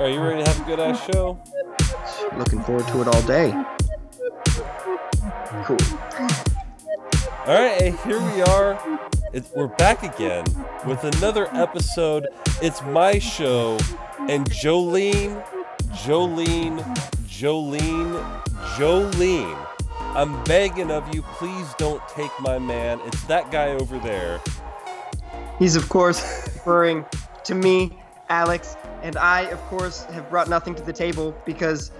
Are you ready to have a good ass show? Looking forward to it all day. Cool. All right, and here we are. It's, we're back again with another episode. It's my show, and Jolene, Jolene, Jolene, Jolene. I'm begging of you, please don't take my man. It's that guy over there. He's, of course, referring to me, Alex, and I, of course, have brought nothing to the table because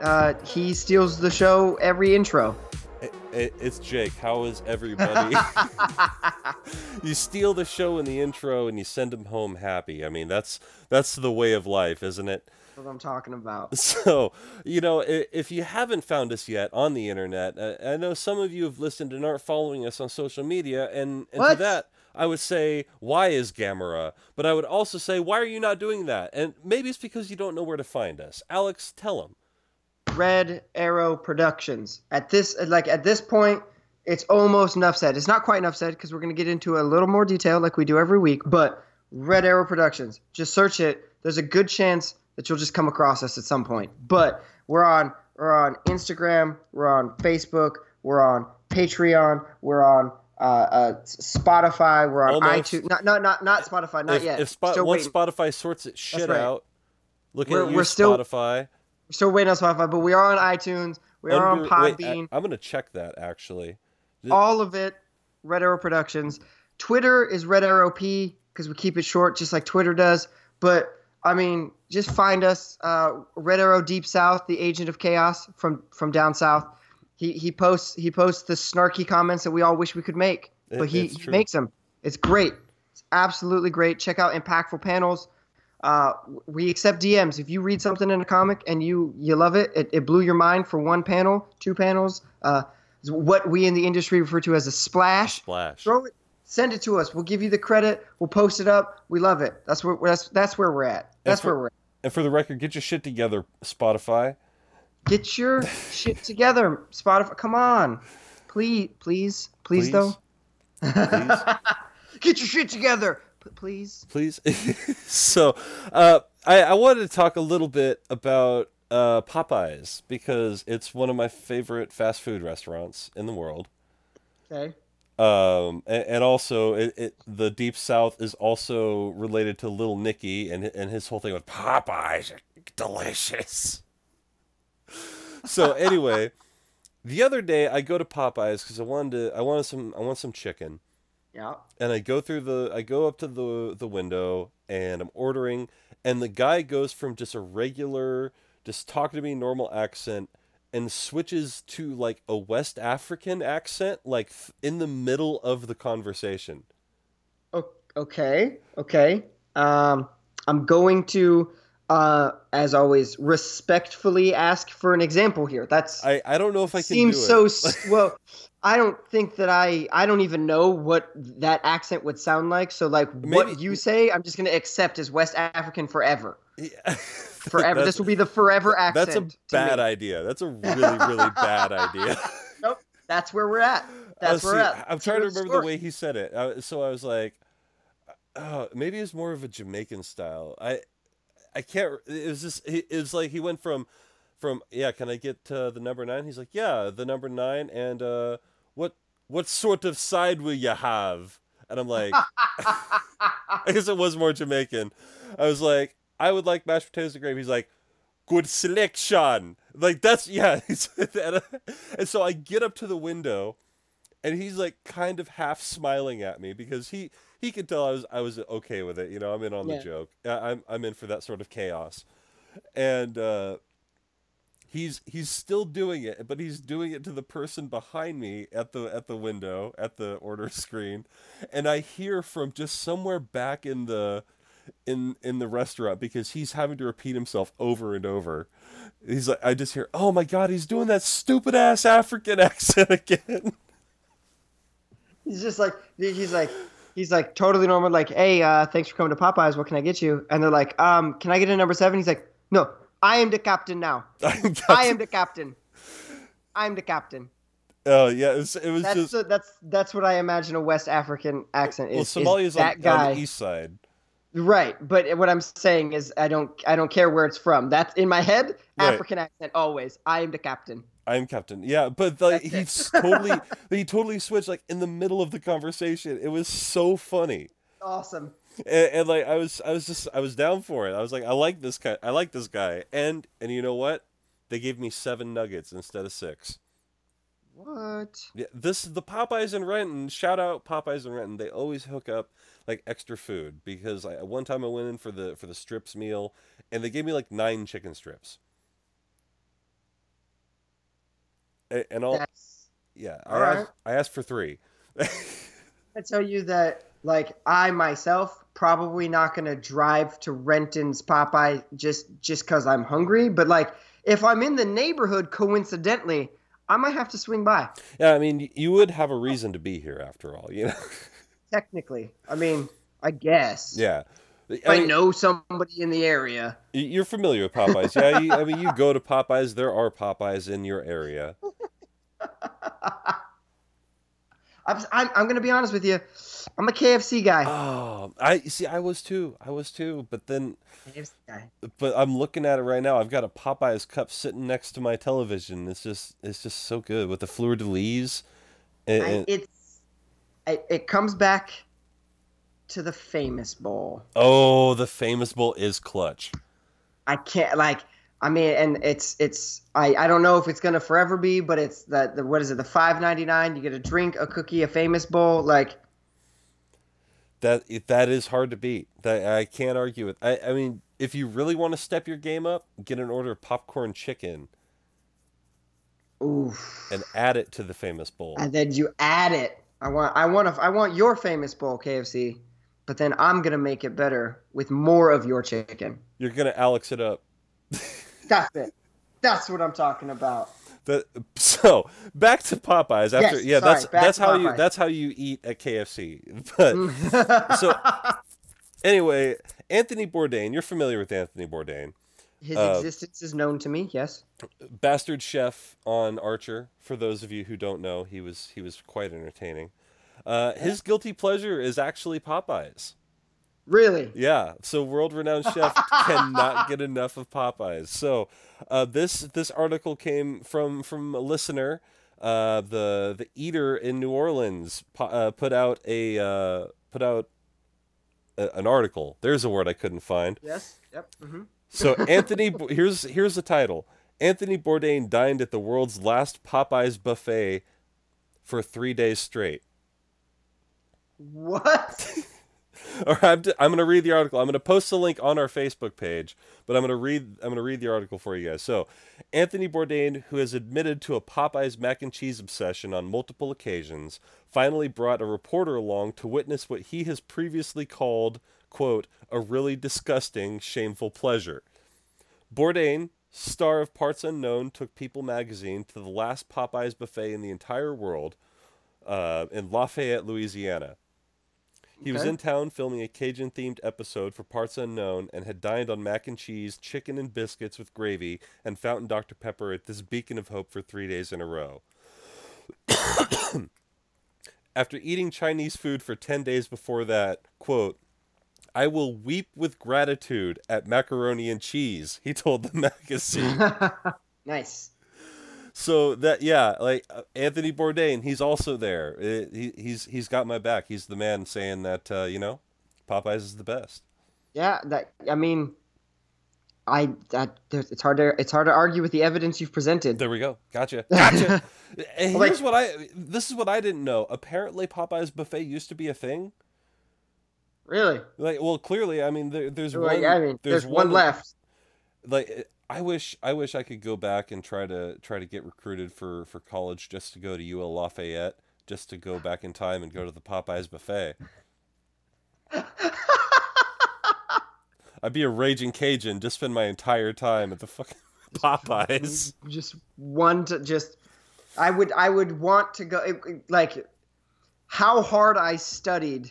uh, he steals the show every intro. It, it, it's Jake. How is everybody? you steal the show in the intro and you send them home happy. I mean, that's that's the way of life, isn't it? That's what I'm talking about. So, you know, if you haven't found us yet on the internet, uh, I know some of you have listened and aren't following us on social media, and, and to that, I would say, why is Gamora? But I would also say, why are you not doing that? And maybe it's because you don't know where to find us. Alex, tell them. Red Arrow Productions. At this, like at this point, it's almost enough said. It's not quite enough said because we're gonna get into a little more detail like we do every week. But Red Arrow Productions. Just search it. There's a good chance that you'll just come across us at some point. But we're on we're on Instagram. We're on Facebook. We're on Patreon. We're on uh, uh, Spotify. We're on Almost. iTunes. Not not not not Spotify. Not if, yet. If Spot, once waiting. Spotify sorts its shit right. out, looking We're- at you, we're still- Spotify. We're still waiting on Spotify, but we are on iTunes. We are Under- on wait, Podbean. I, am gonna check that actually. All of it red arrow productions twitter is red arrow p because we keep it short just like twitter does but i mean just find us uh, red arrow deep south the agent of chaos from from down south he he posts he posts the snarky comments that we all wish we could make but he, he makes them it's great it's absolutely great check out impactful panels uh, we accept DMs. If you read something in a comic and you you love it, it, it blew your mind for one panel, two panels. Uh, what we in the industry refer to as a splash. Splash. Throw it, send it to us. We'll give you the credit. We'll post it up. We love it. That's where that's that's where we're at. That's for- where we're at. And for the record, get your shit together, Spotify. Get your shit together, Spotify. Come on, please, please, please, Please? though. Please. Get your shit together, P- please. please. so, uh, I, I wanted to talk a little bit about uh, Popeyes because it's one of my favorite fast food restaurants in the world. Okay. Um, and, and also, it, it the Deep South is also related to Little Nicky and and his whole thing with Popeyes, are delicious. So anyway, the other day I go to Popeyes because I wanted to, I wanted some I want some chicken Yeah. and I go through the I go up to the the window and I'm ordering and the guy goes from just a regular just talking to me normal accent and switches to like a West African accent like in the middle of the conversation. Okay. Okay. Um, I'm going to, uh, as always, respectfully ask for an example here. That's I I don't know if I can seems so it. well. I don't think that I. I don't even know what that accent would sound like. So, like, Maybe- what you say, I'm just going to accept as West African forever. Yeah. Forever. This will be the forever accent. That's a bad me. idea. That's a really really bad idea. Nope. That's where we're at. That's Oh, where we're at. I'm trying to remember story- the way he said it. Uh, so I was like, oh, maybe it's more of a Jamaican style. I I can't. It was just. It was like he went from from yeah. Can I get uh, the number nine? He's like yeah, the number nine. And uh, what what sort of side will you have? And I'm like, I guess it was more Jamaican. I was like, I would like mashed potatoes and gravy. He's like, good selection. Like that's yeah. And, and so I get up to the window, and he's like kind of half smiling at me because he he could tell I was I was okay with it. You know, I'm in on Yeah. the joke. I'm I'm in for that sort of chaos, and. uh He's he's still doing it, but he's doing it to the person behind me at the at the window at the order screen, and I hear from just somewhere back in the in in the restaurant because he's having to repeat himself over and over. He's like, I just hear, oh my god, he's doing that stupid ass African accent again. He's just like he's like he's like totally normal. Like, hey, uh, thanks for coming to Popeyes. What can I get you? And they're like, um, can I get a number seven? He's like, no, I am the captain now. I am the captain. I'm the captain. Oh yeah, it was, it was That's just the, that's that's what I imagine a West African accent well, is. Somalia is is that on, guy. on the east side. Right, but what I'm saying is I don't I don't care where it's from. That's in my head, Right. African accent always. I am the captain. I'm captain. Yeah, but like he's totally he totally switched like in the middle of the conversation. It was so funny. Awesome. And, and like I was I was just I was down for it. I was like I like this guy. I like this guy. And and you know what? They gave me 7 nuggets instead of 6. What? Yeah, this the Popeyes in Renton. Shout out Popeyes in Renton. They always hook up like extra food because I, one time I went in for the for the strips meal and they gave me like 9 chicken strips. And, and all That's yeah, I all right. asked, I asked for 3. I tell you that like I myself probably not gonna drive to Renton's Popeye just just cause I'm hungry, but like if I'm in the neighborhood coincidentally, I might have to swing by. Yeah, I mean, you would have a reason to be here after all, you know. Technically, I mean, I guess. yeah. I I know somebody in the area. you're familiar with Popeyes. Yeah, you, I mean, you go to Popeyes, there are Popeyes in your area. I'm, I'm, I'm gonna be honest with you. I'm a KFC guy. Oh, I see I was too. I was too, but then KFC guy. but I'm looking at it right now. I've got a Popeyes cup sitting next to my television. It's just it's just so good with the fleur de lis. And, I, it's I, it comes back to the famous bowl. oh, the famous bowl is clutch. I can't like I mean and it's it's I, I don't know if it's gonna forever be, but it's the, the what is it, the five ninety nine, you get a drink, a cookie, a famous bowl, like That that is hard to beat. That I can't argue with. I I mean, if you really want to step your game up, get an order of popcorn chicken oof. and add it to the famous bowl. And then you add it. I want I want to, I want your famous bowl, KFC, but then I'm gonna make it better with more of your chicken. You're gonna Alex it up. That's it. That's what I'm talking about. That so back to Popeyes after Yes, yeah sorry, that's that's how you that's how you eat at KFC. But so anyway, Anthony Bourdain, you're familiar with Anthony Bourdain, His Uh, existence is known to me. Yes. bastard chef on Archer. For those of you who don't know, he was he was quite entertaining. Uh, his guilty pleasure is actually Popeyes. Really. Yeah, so world-renowned chef cannot get enough of Popeyes. So, uh, this this article came from from a listener. Uh, the the eater in New Orleans po- uh, put out a uh, put out a, an article. There's a word I couldn't find. Yes. Yep. hmm So Anthony, here's here's the title. Anthony Bourdain dined at the world's last Popeyes buffet for three days straight. What? Right, I'm, I'm going to read the article. I'm going to post the link on our Facebook page, but I'm going to read I'm going to read the article for you guys. So, Anthony Bourdain, who has admitted to a Popeyes mac and cheese obsession on multiple occasions, finally brought a reporter along to witness what he has previously called, quote, a really disgusting, shameful pleasure. Bourdain, star of Parts Unknown, took People magazine to the last Popeyes buffet in the entire world uh, in Lafayette, Louisiana. He was in town filming a Cajun themed episode for Parts Unknown and had dined on mac and cheese, chicken and biscuits with gravy, and fountain Dr. Pepper at this beacon of hope for three days in a row. After eating Chinese food for 10 days before that, quote, I will weep with gratitude at macaroni and cheese, he told the magazine. nice. So that yeah, like uh, Anthony Bourdain, he's also there. Uh, he, he's he's got my back. He's the man saying that uh, you know, Popeyes is the best. Yeah. That. I mean. I that it's hard to it's hard to argue with the evidence you've presented. There we go. Gotcha. Gotcha. and Like- here's what I this is what I didn't know. Apparently Popeyes buffet used to be a thing. really. Like well, clearly, I mean there, there's Like, one I mean, there's, one, left. Like I wish I wish I could go back and try to try to get recruited for for college just to go to UL Lafayette, just to go back in time and go to the Popeyes buffet. I'd be a raging Cajun, just spend my entire time at the fucking Popeyes. just one to just i would i would want to go like how hard i studied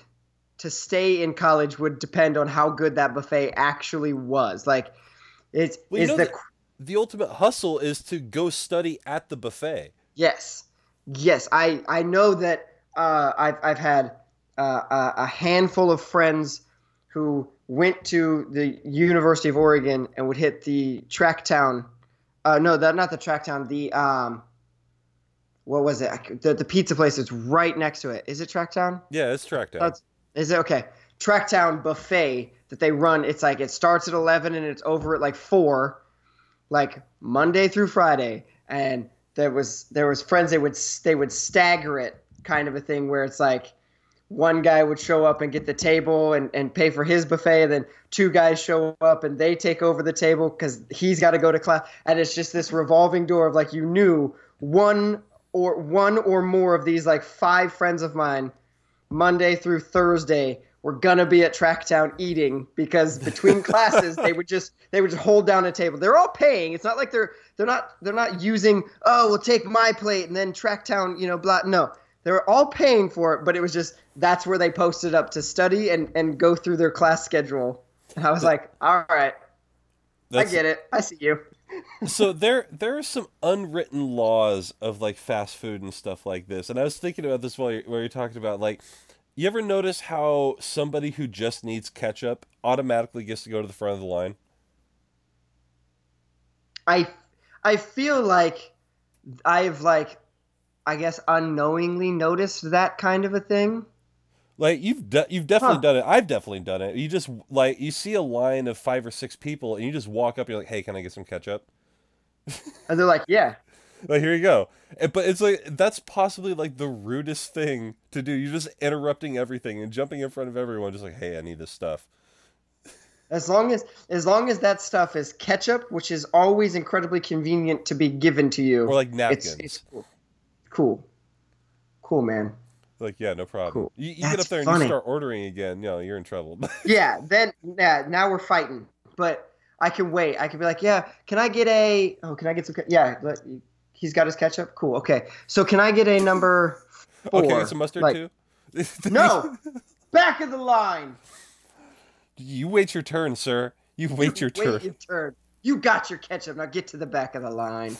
to stay in college would depend on how good that buffet actually was like it's Well, is know the The ultimate hustle is to go study at the buffet. yes yes i i know that uh i've i've had uh, a, handful of friends who went to the University of Oregon and would hit the track town. Uh, no, that not the track town. The um, what was it? The, the pizza place is right next to it. Is it Tracktown? Yeah, it's Tracktown. That's, is it okay? Tracktown buffet that they run. It's like it starts at eleven and it's over at like four, like Monday through Friday. And there was there was friends they would they would stagger it, kind of a thing where it's like one guy would show up and get the table and, and pay for his buffet and then two guys show up and they take over the table because he's got to go to class and it's just this revolving door of like you knew one or one or more of these like five friends of mine monday through thursday were gonna be at tracktown eating because between classes they would just they would just hold down a table they're all paying it's not like they're they're not they're not using oh we'll take my plate and then tracktown you know blah no they were all paying for it, but it was just that's where they posted up to study and, and go through their class schedule. And I was like, all right, that's, I get it. I see you. so there there are some unwritten laws of like fast food and stuff like this. And I was thinking about this while you're, while you're talking about like you ever notice how somebody who just needs ketchup automatically gets to go to the front of the line? I I feel like I've like I guess unknowingly noticed that kind of a thing. Like you've de- you've definitely huh. done it. I've definitely done it. You just like you see a line of five or six people, and you just walk up. And you're like, "Hey, can I get some ketchup?" and they're like, "Yeah." Like here you go. Eh, but it's like that's possibly like the rudest thing to do. You're just interrupting everything and jumping in front of everyone, just like, "Hey, I need this stuff." As long as as long as that stuff is ketchup, which is always incredibly convenient to be given to you, or like napkins. It's, it's cool. Cool. Cool, man. Like, yeah, no problem. Cool. You, you get up there and funny. you start ordering again, you know, you're in trouble. yeah, then yeah, now we're fighting. But I can wait. I can be like, yeah, can I get a? Oh, can I get some? Yeah, he's got his ketchup. Cool. Okay. So can I get a number? Four? Okay, some mustard like, too. no, back of the line. You wait your turn, sir. You wait you your wait turn. Your turn. You got your ketchup. Now get to the back of the line.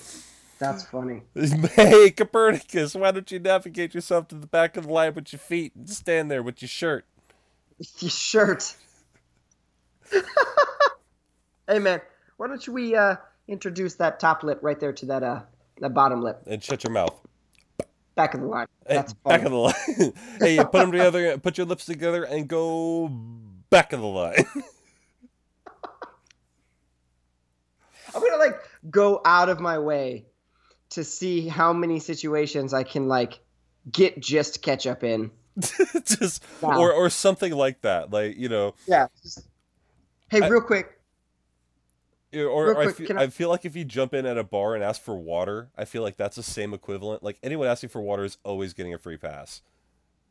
That's funny. Hey, Copernicus, why don't you navigate yourself to the back of the line with your feet and stand there with your shirt? Your shirt. hey, man, why don't we uh, introduce that top lip right there to that uh, that bottom lip? And shut your mouth. Back of the line. That's hey, back of the line. hey, put them together, put your lips together, and go back of the line. I'm gonna like go out of my way to see how many situations I can like get just ketchup in. just wow. or or something like that. Like, you know. Yeah. Just, hey, I, real quick. Or, quick, I, feel, I... I feel like if you jump in at a bar and ask for water, I feel like that's the same equivalent. Like anyone asking for water is always getting a free pass.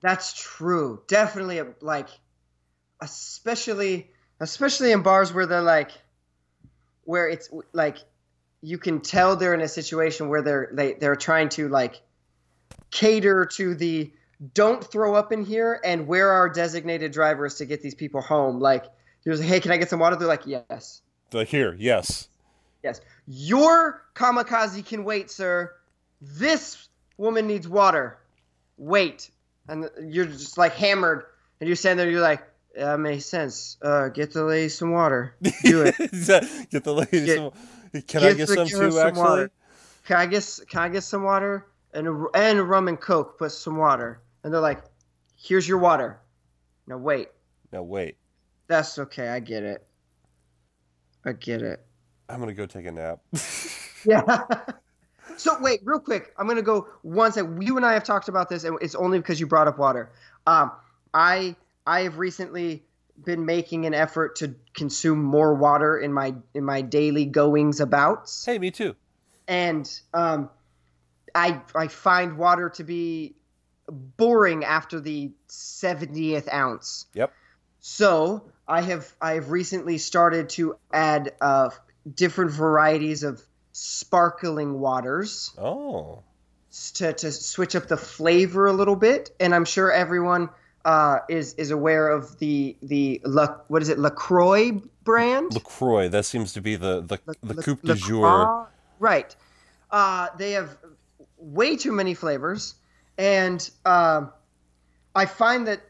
That's true. Definitely like especially especially in bars where they're like where it's like you can tell they're in a situation where they're they, they're trying to like cater to the don't throw up in here and where are designated drivers to get these people home like there's hey can i get some water they're like yes like here yes yes your kamikaze can wait sir this woman needs water wait and you're just like hammered and you're standing there you're like that makes sense uh get the lady some water do it get the lady get, some can I get some too? Some actually, water. can I get can I get some water and and rum and coke? Put some water, and they're like, "Here's your water." Now wait. Now wait. That's okay. I get it. I get it. I'm gonna go take a nap. yeah. so wait, real quick. I'm gonna go one second. You and I have talked about this, and it's only because you brought up water. Um, I I have recently been making an effort to consume more water in my in my daily goings abouts. Hey, me too. And um, I I find water to be boring after the 70th ounce. Yep. So I have I have recently started to add uh, different varieties of sparkling waters. Oh. To to switch up the flavor a little bit, and I'm sure everyone uh, is is aware of the the La, what is it La Croix brand? La Croix. That seems to be the the La, the coupe de jour. Right. Uh, they have way too many flavors, and uh, I find that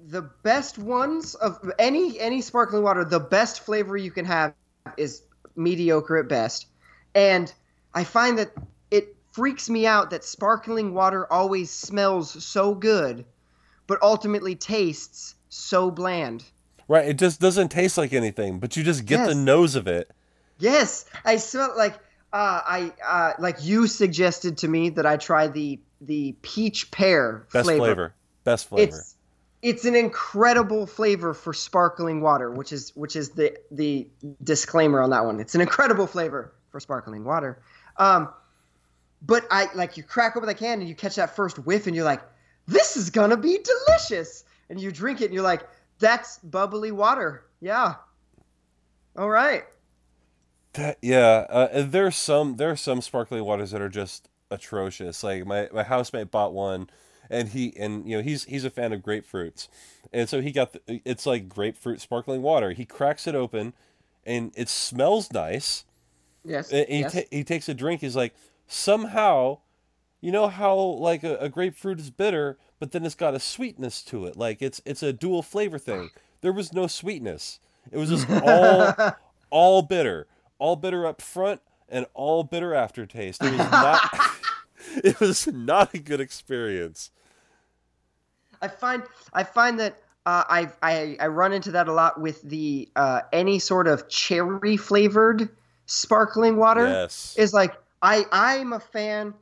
the best ones of any any sparkling water, the best flavor you can have is mediocre at best. And I find that it freaks me out that sparkling water always smells so good, but ultimately tastes so bland. Right. It just doesn't taste like anything, but you just get Yes. the nose of it. Yes, I smell like uh, I uh, like you suggested to me that I try the the peach pear Best flavor. flavor. Best flavor. It's it's an incredible flavor for sparkling water, which is which is the the disclaimer on that one. It's an incredible flavor for sparkling water. Um, but I like you crack open the can and you catch that first whiff and you're like, this is gonna be delicious. And you drink it and you're like, that's bubbly water. Yeah. All right. That, yeah, uh, there's some there are some sparkling waters that are just atrocious. Like my my housemate bought one, and he and you know he's he's a fan of grapefruits, and so he got the, it's like grapefruit sparkling water. He cracks it open, and it smells nice. Yes. And he yes. ta- he takes a drink. He's like somehow, you know how like a, a grapefruit is bitter, but then it's got a sweetness to it. Like it's it's a dual flavor thing. There was no sweetness. It was just all all bitter, all bitter up front and all bitter aftertaste. It was not. it was not a good experience. I find I find that uh, I, I I run into that a lot with the uh, any sort of cherry flavored sparkling water. Yes. Is like I I'm a fan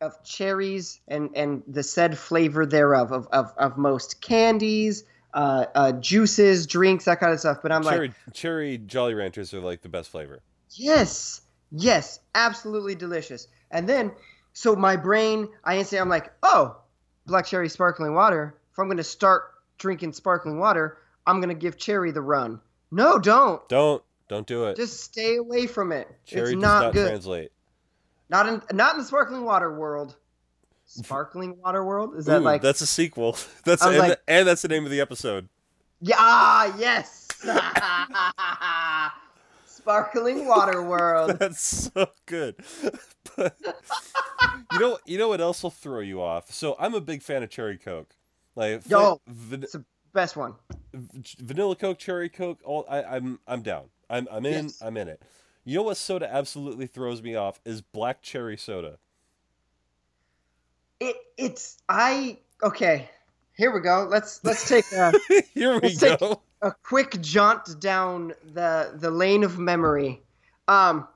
of cherries and and the said flavor thereof of of, of most candies, uh, uh, juices, drinks, that kind of stuff. But I'm like, cherry cherry Jolly Ranchers are like the best flavor. Yes, yes, absolutely delicious. And then, so my brain, I instantly, I'm like, oh, black cherry sparkling water. If I'm going to start drinking sparkling water, I'm going to give cherry the run. No, don't. Don't don't do it. Just stay away from it. cherry it's does not, not good. translate. Not in not in the sparkling water world. Sparkling water world is that Ooh, like that's a sequel. That's and, like- and that's the name of the episode. yeah ah, yes. sparkling water world. That's so good. But you know, you know what else will throw you off? So I'm a big fan of cherry coke. Like Yo. van- It's the best one. vanilla coke, cherry coke. All I, I'm I'm down. I'm I'm in. Yes. I'm in it. You know what soda absolutely throws me off is black cherry soda. It it's I okay. Here we go. Let's let's take a, Here we go. a quick jaunt down the the lane of memory. Um,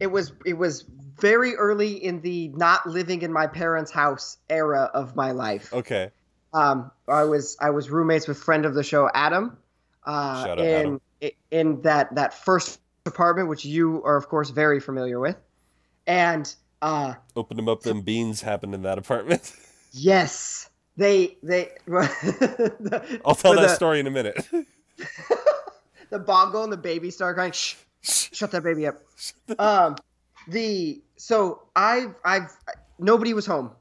it was it was very early in the not living in my parents' house era of my life. Okay. Um, I was I was roommates with friend of the show Adam. Uh, Shout out, in Adam. in that that first apartment, which you are of course very familiar with, and uh, Open them up. Them beans happened in that apartment. yes, they they. the, I'll tell that the- story in a minute. the bongo and the baby start crying. Shh, shut that baby up. Um, the so I've I've nobody was home.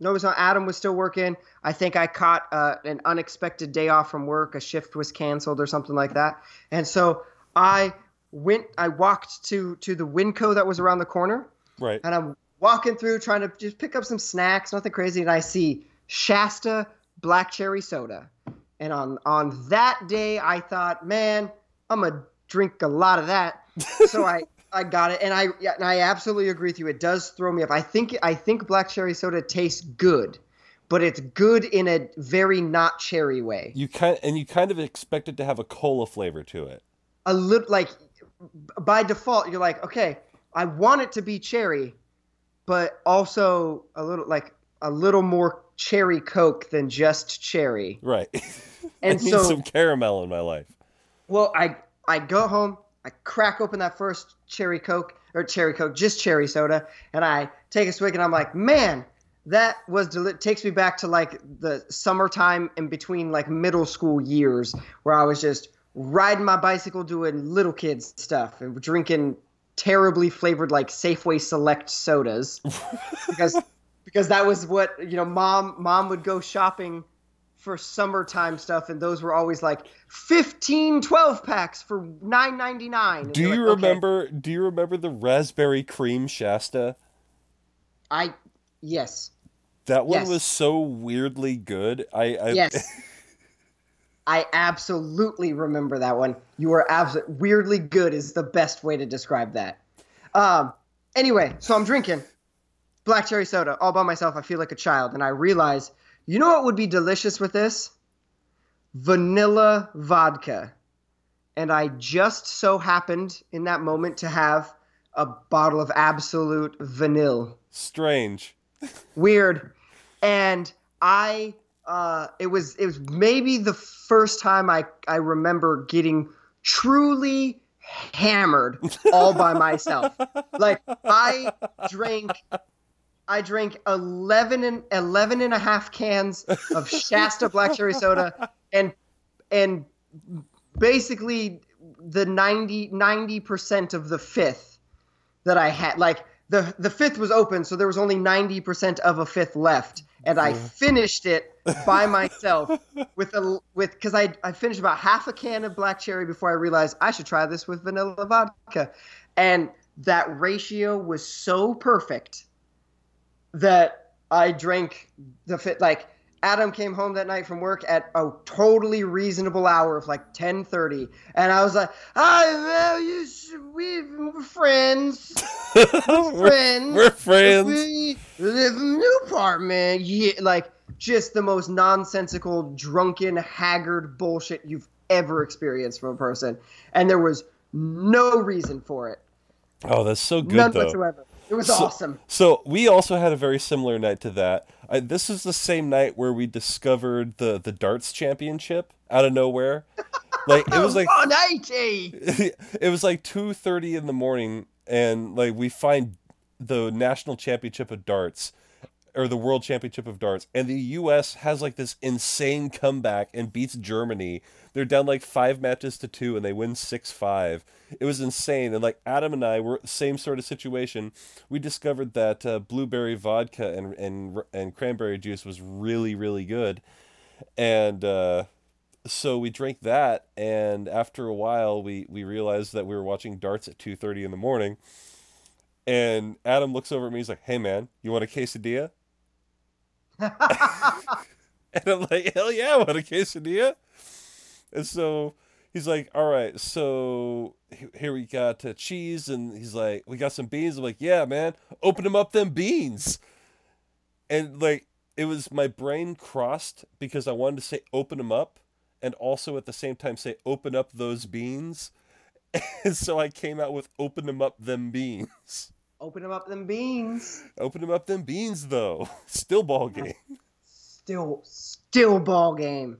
Nobody was home. Adam was still working. I think I caught uh, an unexpected day off from work. A shift was canceled or something like that. And so I went. I walked to to the WinCo that was around the corner, right. and I'm walking through trying to just pick up some snacks, nothing crazy. And I see Shasta black cherry soda. And on on that day, I thought, man, I'm gonna drink a lot of that. so I I got it, and I yeah, and I absolutely agree with you. It does throw me off. I think I think black cherry soda tastes good, but it's good in a very not cherry way. You kind and you kind of expect it to have a cola flavor to it. A little like by default, you're like, okay, I want it to be cherry, but also a little like a little more cherry coke than just cherry. Right. And I need so some caramel in my life. Well, I I go home, I crack open that first cherry coke or cherry coke, just cherry soda, and I take a swig, and I'm like, man, that was deli- takes me back to like the summertime in between like middle school years where I was just riding my bicycle doing little kids stuff and drinking terribly flavored like Safeway Select sodas. Because because that was what you know mom mom would go shopping for summertime stuff and those were always like 15 12 packs for 9.99 Do you remember do you remember the raspberry cream Shasta? i yes That one Yes. was so weirdly good. I, I yes I absolutely remember that one. You are absolutely weirdly good is the best way to describe that. Um, anyway, so I'm drinking black cherry soda all by myself. I feel like a child, and I realize, you know what would be delicious with this? Vanilla vodka. And I just so happened in that moment to have a bottle of Absolut vanilla. Strange. Weird. And I uh, it was it was maybe the first time I I remember getting truly hammered all by myself. like I drank I drank 11 and 11 and a half cans of Shasta black cherry soda and and basically the 90 percent of the fifth that I had like the the fifth was open so there was only 90% of a fifth left. And I finished it by myself with a with because I I finished about half a can of black cherry before I realized I should try this with vanilla vodka, and that ratio was so perfect that I drank the fit like Adam came home that night from work at a totally reasonable hour of like 10:30 and I was like, "Hi, well, you we're friends. we're friends. We're friends. We live in new apartment. Yeah, like just the most nonsensical, drunken, haggard bullshit you've ever experienced from a person, and there was no reason for it. Oh, that's so good None though. whatsoever. It was so, awesome. So we also had a very similar night to that. I, this is the same night where we discovered the the darts championship out of nowhere. Like it was like 180. it was like two thirty in the morning, and like we find the national championship of darts or the world championship of darts and the US has like this insane comeback and beats Germany. They're down like 5 matches to 2 and they win 6-5. It was insane and like Adam and I were the same sort of situation. We discovered that uh, blueberry vodka and and and cranberry juice was really really good. And uh so we drank that and after a while we we realized that we were watching darts at 2:30 in the morning. And Adam looks over at me. He's like, "Hey, man, you want a quesadilla?" and I'm like, hell yeah, I a quesadilla. And so he's like, all right, so here we got uh, cheese, and he's like, we got some beans. I'm like, yeah, man, open them up, them beans. And like, it was my brain crossed because I wanted to say open them up, and also at the same time say open up those beans. And so I came out with open them up, them beans. Open them up them beans. Open them up them beans though. Still ball game. Still still ball game.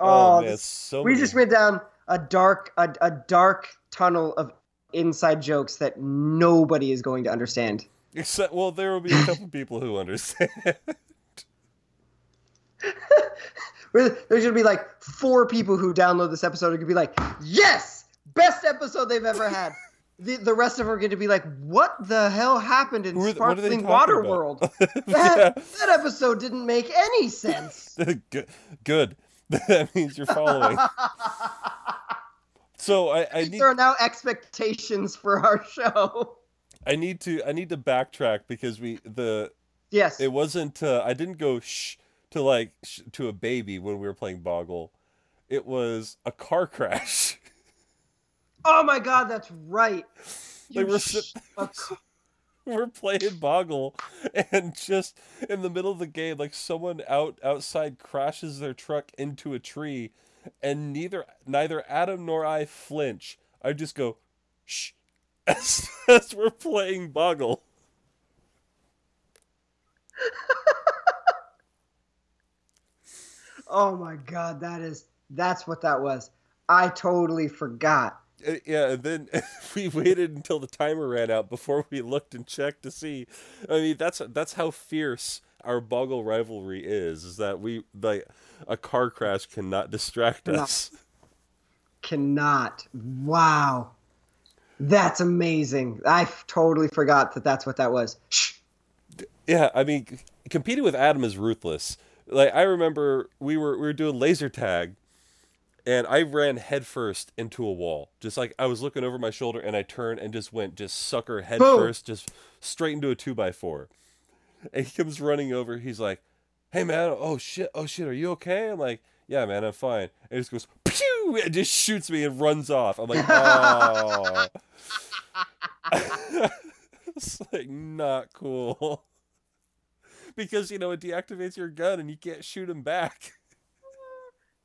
Oh, oh man, so we many... just went down a dark a, a dark tunnel of inside jokes that nobody is going to understand. Except well there will be a couple people who understand. There's gonna be like four people who download this episode are gonna be like, yes, best episode they've ever had the, the rest of them are going to be like, what the hell happened in Who, Sparkling Water about? World? That, yeah. that episode didn't make any sense. good. Good. that means you're following. so I, I need... There are now expectations for our show. I need to I need to backtrack because we the yes it wasn't uh, I didn't go shh to like sh- to a baby when we were playing Boggle. It was a car crash. Oh my god, that's right. They were sh- we're playing Boggle, and just in the middle of the game, like someone out outside crashes their truck into a tree, and neither neither Adam nor I flinch. I just go, shh, as, as we're playing Boggle. oh my god, that is that's what that was. I totally forgot. Uh, yeah, and then we waited until the timer ran out before we looked and checked to see. I mean, that's that's how fierce our Boggle rivalry is. Is that we like a car crash cannot distract us. Cannot. Wow, that's amazing. I totally forgot that that's what that was. Shh. Yeah, I mean, competing with Adam is ruthless. Like I remember, we were we were doing laser tag and I ran headfirst into a wall. Just like I was looking over my shoulder and I turned and just went just sucker headfirst, just straight into a two by four. And he comes running over. He's like, "Hey man, oh shit, oh shit, are you okay?" I'm like, "Yeah, man, I'm fine." And he just goes pew and just shoots me and runs off. I'm like, "Oh." it's like not cool. because you know it deactivates your gun and you can't shoot him back.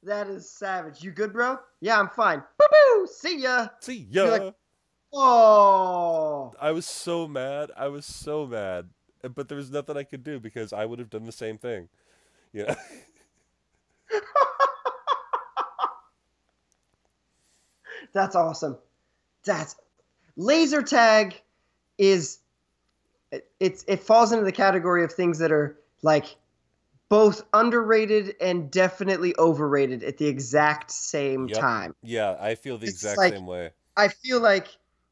That is savage. You good, bro? Yeah, I'm fine. Boo boo. See ya. See ya. like- Oh. I was so mad. I was so mad. But there was nothing I could do because I would have done the same thing. You know? That's awesome. That's laser tag is it, it's it falls into the category of things that are like both underrated and definitely overrated at the exact same Yep. time. yeah, I feel the It's exact like- same way. I feel like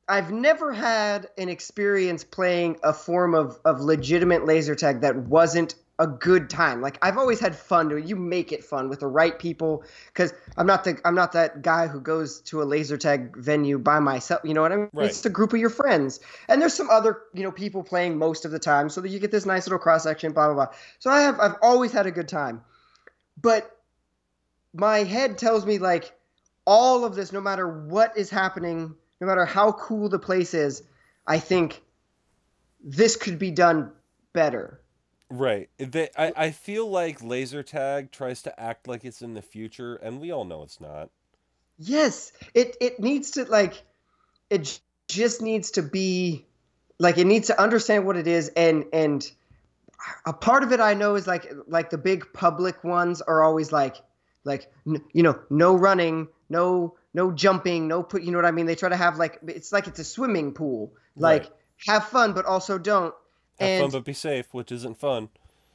I've never had an experience playing a form of, of legitimate laser tag that wasn't a good time. Like I've always had fun doing. You make it fun with the right people because I'm not the I'm not that guy who goes to a laser tag venue by myself. You know what I mean? Right. It's a group of your friends, and there's some other you know people playing most of the time, so that you get this nice little cross section. Blah blah blah. So I have I've always had a good time, but my head tells me like all of this, no matter what is happening, no matter how cool the place is, I think this could be done better. Right. They, I, I feel like laser tag tries to act like it's in the future, and we all know it's not. Yes, it it needs to like it j- just needs to be like it needs to understand what it is and and a part of it I know is like like the big public ones are always like like n- you know no running, no no jumping, no put you know what I mean? They try to have like it's like it's a swimming pool. Like Right. have fun but also don't. Have and fun but be safe, which isn't fun.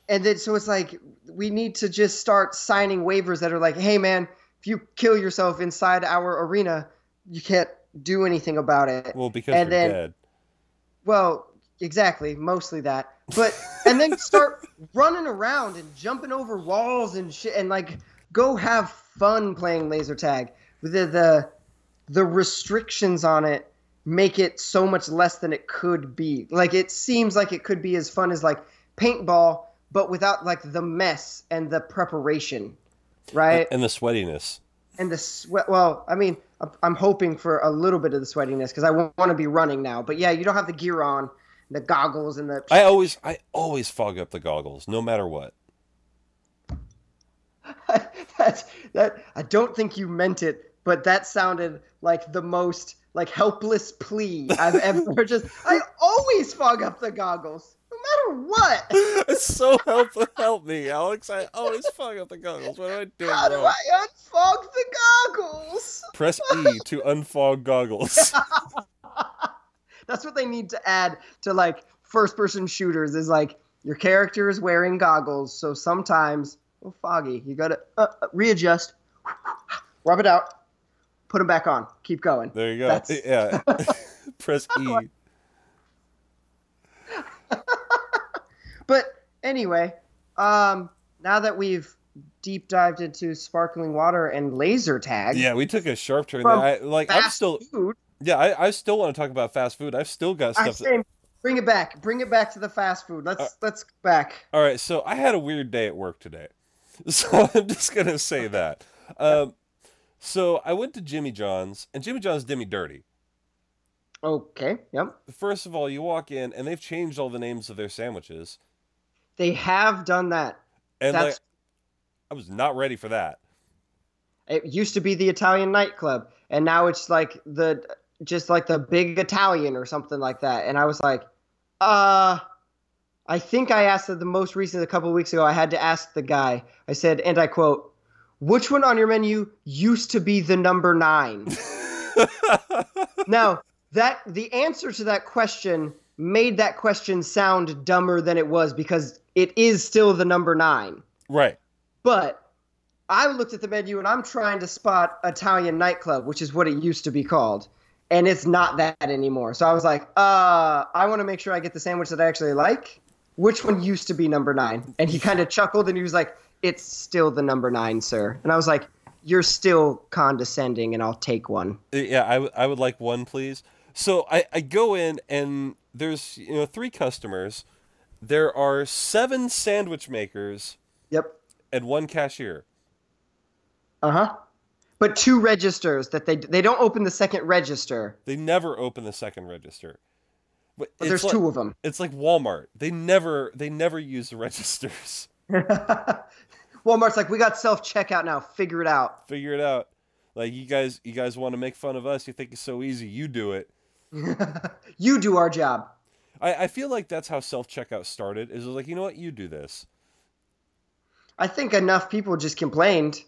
and then so it's like we need to just start signing waivers that are like, hey man, if you kill yourself inside our arena, you can't do anything about it. Well, because And you're then- dead. Well, exactly, mostly that. But and then start running around and jumping over walls and shit and like go have fun playing laser tag. The the the restrictions on it make it so much less than it could be. Like it seems like it could be as fun as like paintball, but without like the mess and the preparation, right? And the sweatiness. and the sweat. Well, I mean, I'm- I'm hoping for a little bit of the sweatiness because I want to be running now. But yeah, you don't have the gear on, the goggles, and the. I always I always fog up the goggles, no matter what. That's that. I don't think you meant it, but that sounded like the most like helpless plea I've ever just. I always fog up the goggles, no matter what. It's so help help me, Alex. I always fog up the goggles. What am I doing How do wrong? I unfog the goggles? Press E to unfog goggles. That's what they need to add to like first person shooters is like your character is wearing goggles, so sometimes oh foggy, you gotta uh, uh, readjust, rub it out, put them back on, keep going. There you go. That's- Yeah. Press E. But anyway, um, now that we've deep dived into sparkling water and laser tag, Yeah, we took a sharp turn there. I, like I'm still food, Yeah, I, I still want to talk about fast food. I've still got stuff. that- bring it back, bring it back to the fast food. Let's Uh, let's go back. All right, so I had a weird day at work today. So I'm just going to say that. Um, so I went to Jimmy John's, and Jimmy John's did me dirty. Okay, yep. First of all, you walk in, and they've changed all the names of their sandwiches. They have done that. And like, That's I was not ready for that. It used to be the Italian nightclub, and now it's like the just like the big Italian or something like that. And I was like, uh, I think I asked the most recent a couple of weeks ago. I had to ask the guy. I said, and I quote, "Which one on your menu used to be the number nine? now that the answer to that question made that question sound dumber than it was because it is still the number nine. right. But I looked at the menu and I'm trying to spot Italian nightclub, which is what it used to be called. And it's not that anymore. So I was like, uh, I want to make sure I get the sandwich that I actually like. Which one used to be number nine? And he kind of chuckled and he was like, It's still the number nine, sir. And I was like, You're still condescending and I'll take one. Uh, Yeah, I, w- I would like one, please. So I, I go in, and there's you know three customers. There are seven sandwich makers Yep. and one cashier. Uh huh. But two registers that they they don't open the second register. They never open the second register. But, But there's like, two of them. It's like Walmart. They never they never use the registers. Walmart's like, we got self checkout now. Figure it out. Figure it out. Like you guys you guys want to make fun of us. You think it's so easy. You do it. you do our job. I, I feel like that's how self checkout started. Is it was like, you know what, you do this. I think enough people just complained,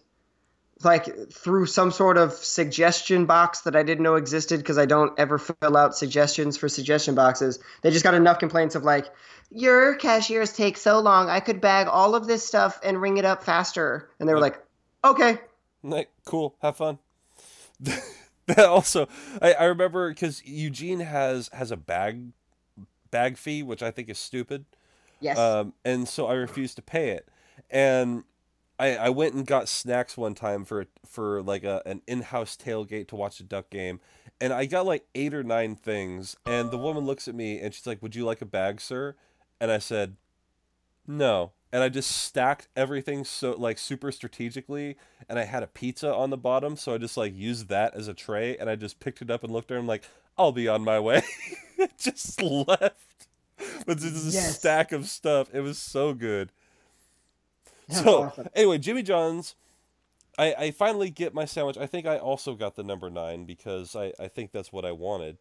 like through some sort of suggestion box that I didn't know existed because I don't ever fill out suggestions for suggestion boxes. They just got enough complaints of like, your cashiers take so long. I could bag all of this stuff and ring it up faster. And they were like, okay. Like, cool, have fun. that also, I, I remember because Eugene has has a bag bag fee, which I think is stupid. Yes. Um, and so I refused to pay it. And I, I went and got snacks one time for for like a, an in-house tailgate to watch a duck game, and I got like eight or nine things. And the woman looks at me and she's like, "Would you like a bag, sir?" And I said, "No." And I just stacked everything so like super strategically, and I had a pizza on the bottom, so I just like used that as a tray, and I just picked it up and looked at her. I'm like, "I'll be on my way." just left with just a Yes. stack of stuff. It was so good. That's so awesome. anyway, Jimmy John's. I, I finally get my sandwich. I think I also got the number nine because I, I think that's what I wanted.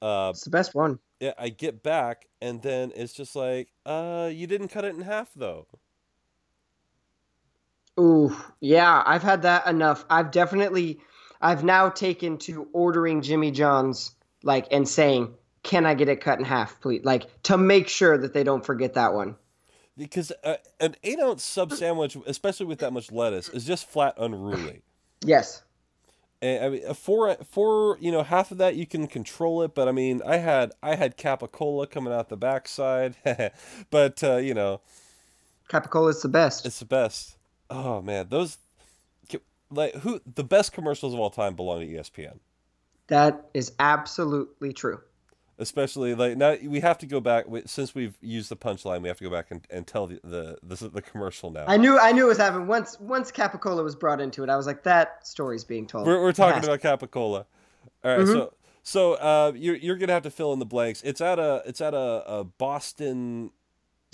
Uh, It's the best one. yeah, I get back and then it's just like, uh, you didn't cut it in half though. Ooh, yeah, I've had that enough. I've definitely, I've now taken to ordering Jimmy John's, like, and saying, can I get it cut in half, please? Like, to make sure that they don't forget that one. Because uh, an eight ounce sub sandwich, especially with that much lettuce, is just flat unruly. Yes. And I mean, a four, four, you know, half of that you can control it, but I mean, I had, I had capicola coming out the backside, but uh, you know, capicola is the best. It's the best. Oh man, those like who the best commercials of all time belong to ESPN. That is absolutely true. Especially like now we have to go back since we've used the punchline. We have to go back and, and tell the the, the the commercial now. I knew, I knew it was happening. Once, once Capicola was brought into it, I was like, that story's being told. we're we're talking about Capicola. All right, so so uh, you're you're gonna have to fill in the blanks. It's at a it's at a, a Boston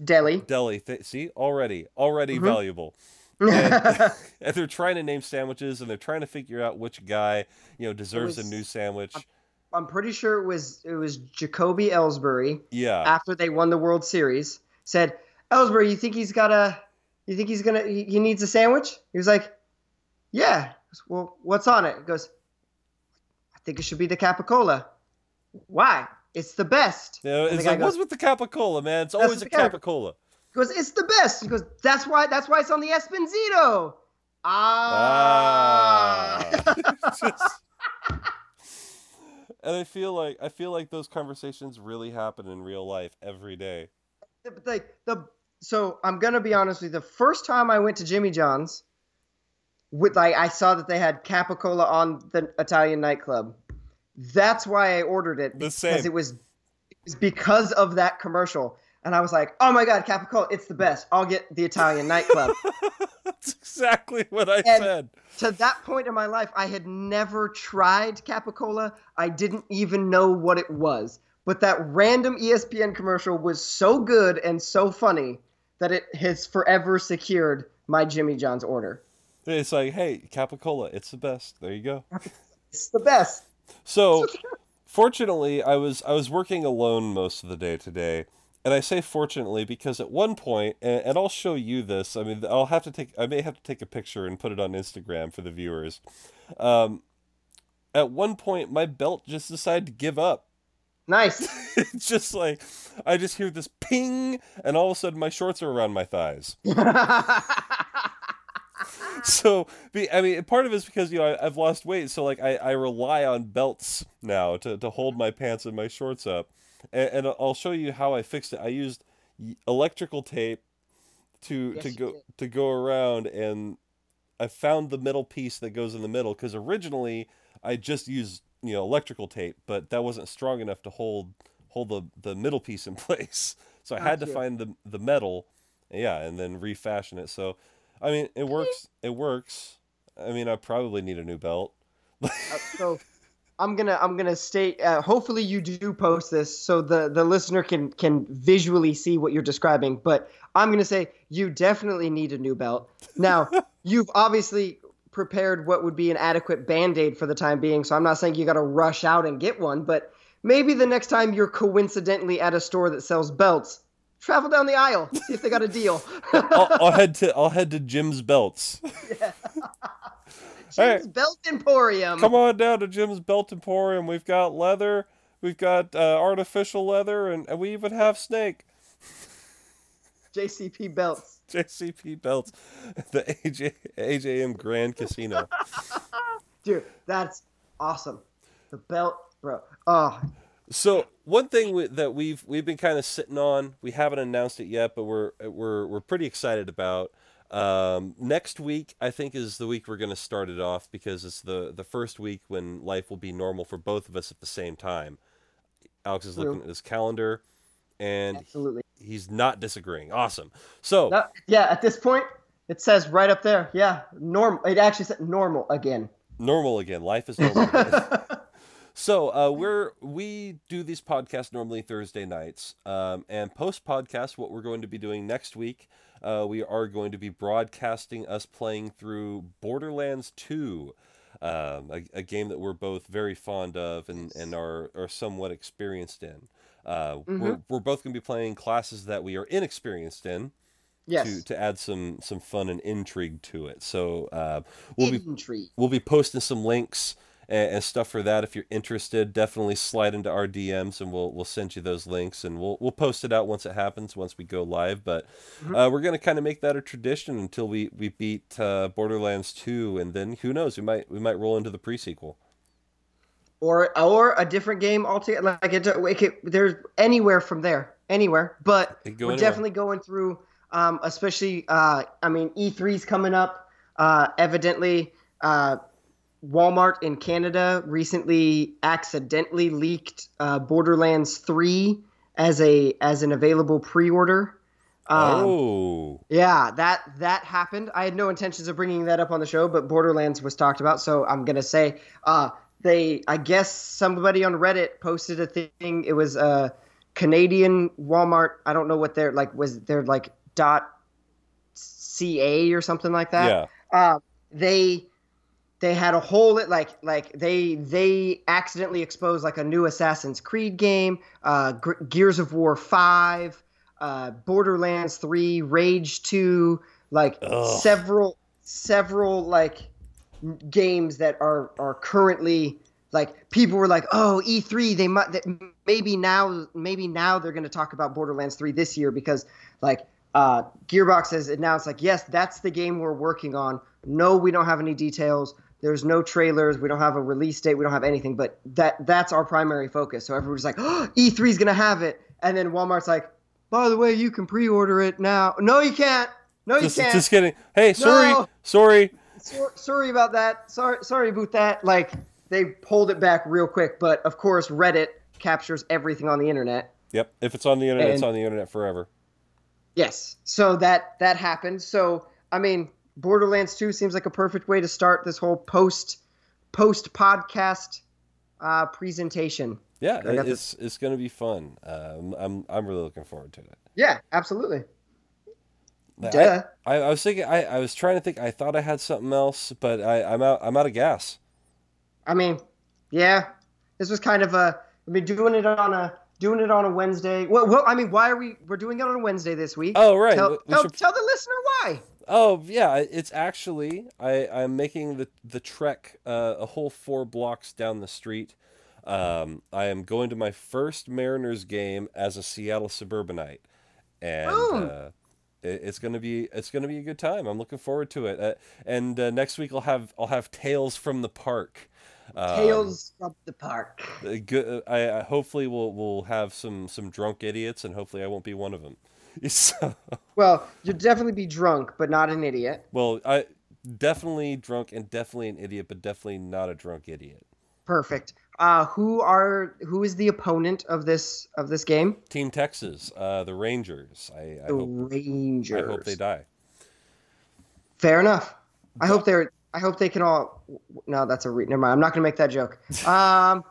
Deli. deli. Th- see already already Mm-hmm. valuable. and, and they're trying to name sandwiches and they're trying to figure out which guy you know deserves a new sandwich. I'm pretty sure it was it was Jacoby Ellsbury Yeah. after they won the World Series said, "Ellsbury, you think he's got a you think he's to he, he needs a sandwich?" He was like, "Yeah." Goes, Well, what's on it? He goes, "I think it should be the Capicola." Why? It's the best. Yeah, it's like, what's with the Capicola, man? It's always a Capicola. He goes, "It's the best." He goes, "That's why that's why it's on the Esposito." Ah. Ah. Just- and I feel like I feel like those conversations really happen in real life every day. Like the so I'm gonna be honest with you. The first time I went to Jimmy John's, with like I saw that they had Capicola on the Italian nightclub. That's why I ordered it The because same. it was it was because of that commercial. And I was like, "Oh my god, Capicola! It's the best. I'll get the Italian nightclub." That's exactly what I And- said. to that point in my life, I had never tried Capicola. I didn't even know what it was. But that random ESPN commercial was so good and so funny that it has forever secured my Jimmy John's order. It's like, hey, Capicola, it's the best. There you go. It's the best. So, fortunately, I was I was working alone most of the day today, and I say fortunately because at one point, and, and I'll show you this. I mean, I'll have to take I may have to take a picture and put it on Instagram for the viewers. Um, at one point, my belt just decided to give up. Nice. it's just like I just hear this ping, and all of a sudden, my shorts are around my thighs. so I mean part of it is because you know I, I've lost weight so like I, I rely on belts now to, to hold my pants and my shorts up and, and I'll show you how I fixed it I used electrical tape to Yes, to go did. to go around and I found the middle piece that goes in the middle because originally I just used you know electrical tape but that wasn't strong enough to hold hold the the middle piece in place so I had to find the the metal yeah and then refashion it so I mean, it works. It works. I mean, I probably need a new belt. Uh, so I'm gonna I'm gonna state. Uh, hopefully, you do post this so the the listener can can visually see what you're describing. But I'm gonna say you definitely need a new belt. Now, you've obviously prepared what would be an adequate band aid for the time being. So I'm not saying you got to rush out and get one, but maybe the next time you're coincidentally at a store that sells belts, travel down the aisle, see if they got a deal. I'll, I'll head to I'll head to Jim's Belts. Jim's Hey. Belt Emporium. Come on down to Jim's Belt Emporium. We've got leather, we've got uh, artificial leather, and, and we even have snake. JCP Belts. JCP belts, the AJ AJM Grand Casino. Dude, that's awesome. The belt, bro. Oh, So one thing we, that we've we've been kind of sitting on, we haven't announced it yet, but we're we're we're pretty excited about. Um, next week, I think, is the week we're going to start it off because it's the the first week when life will be normal for both of us at the same time. Alex is True. looking at his calendar, and absolutely. he's not disagreeing. Awesome. So No, yeah, at this point, it says right up there. Yeah, normal. It actually said normal again. normal again. Life is normal. So uh, we're we do these podcasts normally Thursday nights, um, and post podcast, what we're going to be doing next week, uh, we are going to be broadcasting us playing through Borderlands Two, um, a, a game that we're both very fond of and, and are are somewhat experienced in. Uh, we're, we're both going to be playing classes that we are inexperienced in yes. to, to add some some fun and intrigue to it. So uh, we'll be we'll be posting some links and, and stuff for that. If you're interested, definitely slide into our DMs and we'll we'll send you those links and we'll we'll post it out once it happens once we go live. But uh, we're gonna kind of make that a tradition until we we beat uh, Borderlands two, and then who knows? We might we might roll into the prequel. Or or a different game altogether. Like it, it could, there's anywhere from there, anywhere. But It we're anywhere. definitely going through. Um, especially, uh, I mean, E3's coming up. Uh, evidently, uh, Walmart in Canada recently accidentally leaked uh, Borderlands 3 as a as an available pre-order. Um, oh, Yeah, that that happened. I had no intentions of bringing that up on the show, but Borderlands was talked about, so I'm gonna say uh, they. I guess somebody on Reddit posted a thing. It was a Canadian Walmart. I don't know what their like was. Their like dot ca or something like that yeah. uh, they they had a whole like like they they accidentally exposed like a new Assassin's Creed game, uh, G- Gears of War five, uh, Borderlands three, Rage two, like Ugh. several several like games that are are currently like people were like oh E3 they might maybe now maybe now they're going to talk about Borderlands 3 this year because like uh, Gearbox has announced like yes that's the game we're working on no we don't have any details there's no trailers we don't have a release date we don't have anything but that that's our primary focus so everybody's like oh, E3 is going to have it and then Walmart's like by the way you can pre-order it now no you can't no you Just, can't just kidding. Hey, sorry, No. sorry. Sor- sorry about that. Sorry, sorry about that. Like they pulled it back real quick, but of course Reddit captures everything on the internet. Yep. If it's on the internet, it's on the internet forever. Yes. So that that happened. So I mean, Borderlands 2 seems like a perfect way to start this whole post post podcast uh, presentation. Yeah, I got it's it's gonna be fun. Um, I'm I'm really looking forward to it. Yeah, absolutely. I-. I, I was thinking. I, I was trying to think. I thought I had something else, but I, I'm out. I'm out of gas. I mean, yeah, this was kind of a. I mean, doing it on a doing it on a Wednesday. Well, well, I mean, why are we? We're doing it on a Wednesday this week. Oh right. Tell, we- we tell, should- tell the listener why. Oh yeah. It's actually I I'm making the the trek uh, a whole four blocks down the street. Um, I am going to my first Mariners game as a Seattle suburbanite, and Boom. uh, it, it's gonna be it's gonna be a good time. I'm looking forward to it. Uh, and uh, next week I'll have I'll have tales from the park. Um, Tales from the park. Uh, good. I, I hopefully we'll we'll have some some drunk idiots, and hopefully I won't be one of them. So, Well, you'll definitely be drunk, but not an idiot. well, I definitely drunk and definitely an idiot, but definitely not a drunk idiot. Perfect. Uh, who are who is the opponent of this of this game? Team Texas, uh, the Rangers. I, I The hope Rangers. I hope they die. Fair enough. I hope they're I hope they can all. No, that's a re- never mind. I'm not gonna make that joke. Um,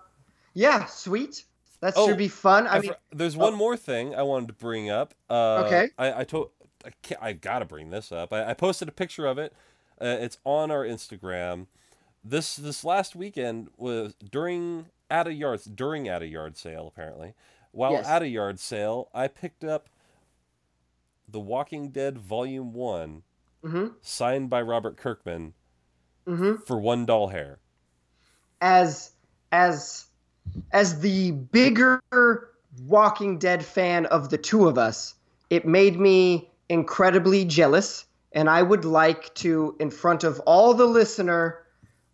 yeah, sweet. That Oh, should be fun. I I mean, there's one more thing I wanted to bring up. Uh, Okay. I, I told I, can't, I gotta bring this up. I, I posted a picture of it. Uh, it's on our Instagram. This this last weekend was during at a yard during at a yard sale apparently. While Yes. at a yard sale, I picked up The Walking Dead Volume One, hmm signed by Robert Kirkman, hmm for one doll hair. as as as the bigger Walking Dead fan of the two of us, it made me incredibly jealous, and I would like to, in front of all the listener,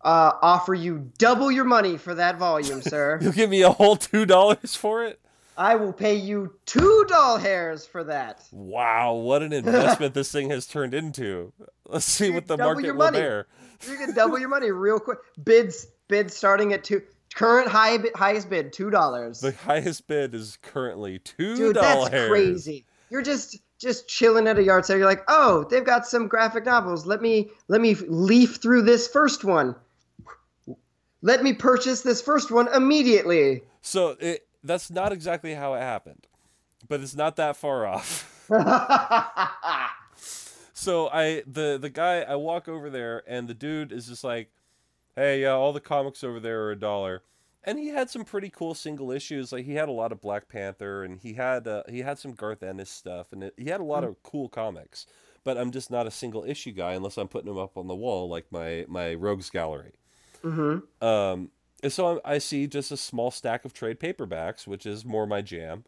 uh, offer you double your money for that volume, sir. You'll give me a whole two dollars for it. I will pay you two doll hairs for that. Wow, what an investment this thing has turned into. Let's see Dude, what the market your will money. bear. You can double your money real quick. Bids bids starting at two. Current high highest bid two dollars. The highest bid is currently two Dude, that's crazy. You're just just chilling at a yard sale. You're like, oh, they've got some graphic novels. Let me let me leaf through this first one. Let me purchase this first one immediately. So it, that's not exactly how it happened, but it's not that far off. So I the the guy I walk over there and the dude is just like, "Hey, yeah, all the comics over there are a dollar." And he had some pretty cool single issues. Like he had a lot of Black Panther and he had uh, he had some Garth Ennis stuff and it, he had a lot of cool comics. But I'm just not a single issue guy unless I'm putting them up on the wall like my my Rogues Gallery. hmm Um, and so I, I see just a small stack of trade paperbacks, which is more my jam.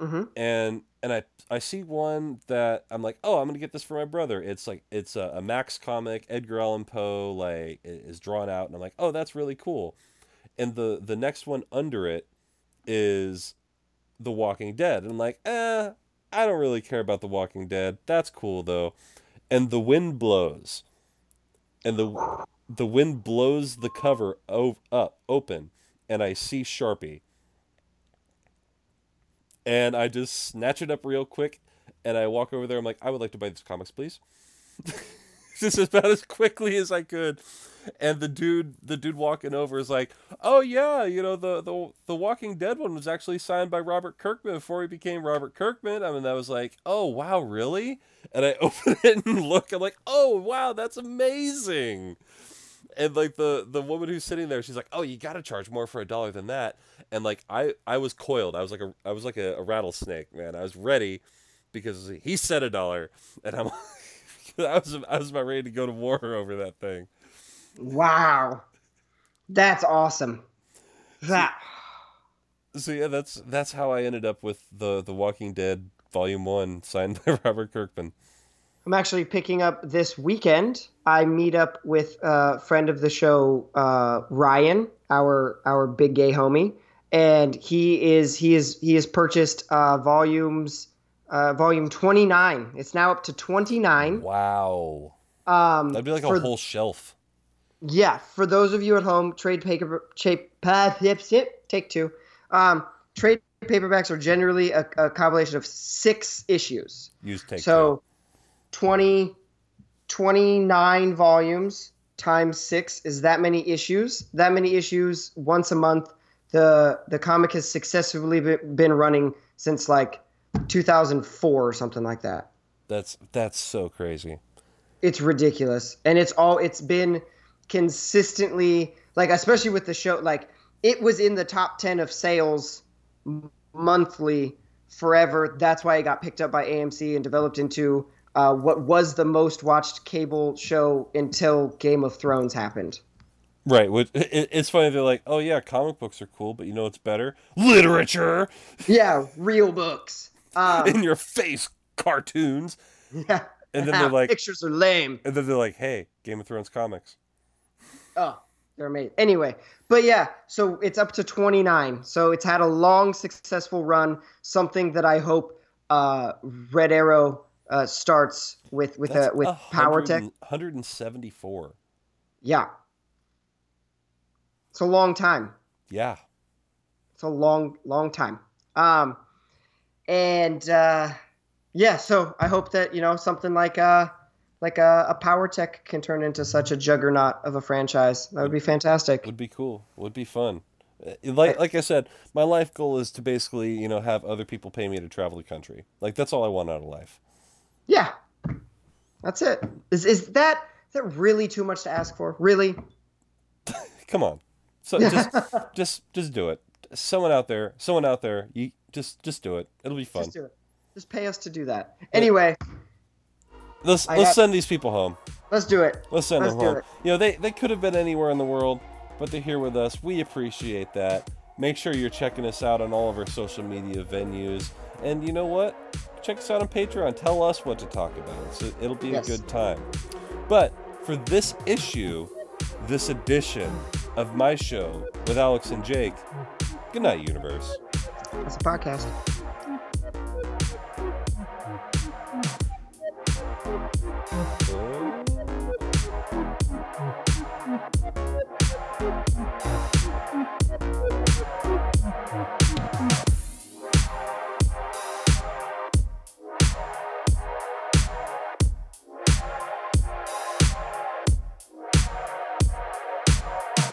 hmm And and I I see one that I'm like, oh, I'm gonna get this for my brother. It's like it's a, a Max comic, Edgar Allan Poe, like is drawn out, and I'm like, oh, that's really cool. And the the next one under it is The Walking Dead, and I'm like, eh, I don't really care about The Walking Dead. That's cool though. And the wind blows, and the the wind blows the cover o- up open, and I see Sharpie and I just snatch it up real quick, and I walk over there. I'm like, I would like to buy these comics, please. just about as quickly as I could. And the dude, the dude walking over is like, "Oh yeah, you know the the the Walking Dead one was actually signed by Robert Kirkman before he became Robert Kirkman." I mean, I was like, "Oh wow, really?" And I open it and look. I'm like, "Oh wow, that's amazing." And like the the woman who's sitting there she's like oh you gotta charge more for a dollar than that. And like i i was coiled. I was like a i was like a, a rattlesnake man. I was ready because he said a dollar and i'm i was i was about ready to go to war over that thing. Wow, that's awesome. That so yeah that's that's how i ended up with the the walking dead volume one signed by robert kirkman I'm actually picking up this weekend. I meet up with a friend of the show, uh, Ryan, our our big gay homie, and he is he is he has purchased uh, volumes, uh, volume 29. It's now up to 29. wow Um, that'd be like a whole shelf Yeah, for those of you at home, trade paper, shape, take two. Um, trade paperbacks are generally a, a compilation of six issues. use take so 20, 29 volumes times six is that many issues. That many issues once a month. The the comic has successfully been running since like 2004 or something like that. that's that's so crazy It's ridiculous, and it's all it's been consistently like, especially with the show. Like it was in the top 10 of sales monthly forever. That's why it got picked up by AMC and developed into uh, what was the most watched cable show until Game of Thrones happened. Right. Which, it's funny. They're like, oh, yeah, comic books are cool, but you know what's better? Literature! Yeah, real books. Um, In your face, cartoons. yeah. And then they're like, pictures are lame. and then they're like, hey, Game of Thrones comics. Oh, they're amazing. Anyway, but yeah, so it's up to 29. So it's had a long, successful run. Something that I hope uh, Red Arrow uh, starts with with That's a, with Power Tech. 174. Yeah, it's a long time. Yeah. It's a long, long time. Um, and uh, yeah, so I hope that you know something like uh, like a, a power tech can turn into such a juggernaut of a franchise. That would be fantastic. Would be cool. Would be fun. Uh, Like like I said, my life goal is to basically you know have other people pay me to travel the country. Like that's all I want out of life. Yeah, that's it. Is is that is that really too much to ask for? Really? Come on. So just just just do it. Someone out there, someone out there, you just just do it. It'll be fun. Just do it. Just pay us to do that. Anyway, Let's I let's got- send these people home. let's do it. Let's send Let's them home. it. You know, they they could have been anywhere in the world, but they're here with us. We appreciate that. Make sure you're checking us out on all of our social media venues. And you know what? Check us out on Patreon. Tell us what to talk about. So it'll be Yes. a good time. But for this issue, this edition of my show with Alex and Jake, good night, universe. That's a podcast.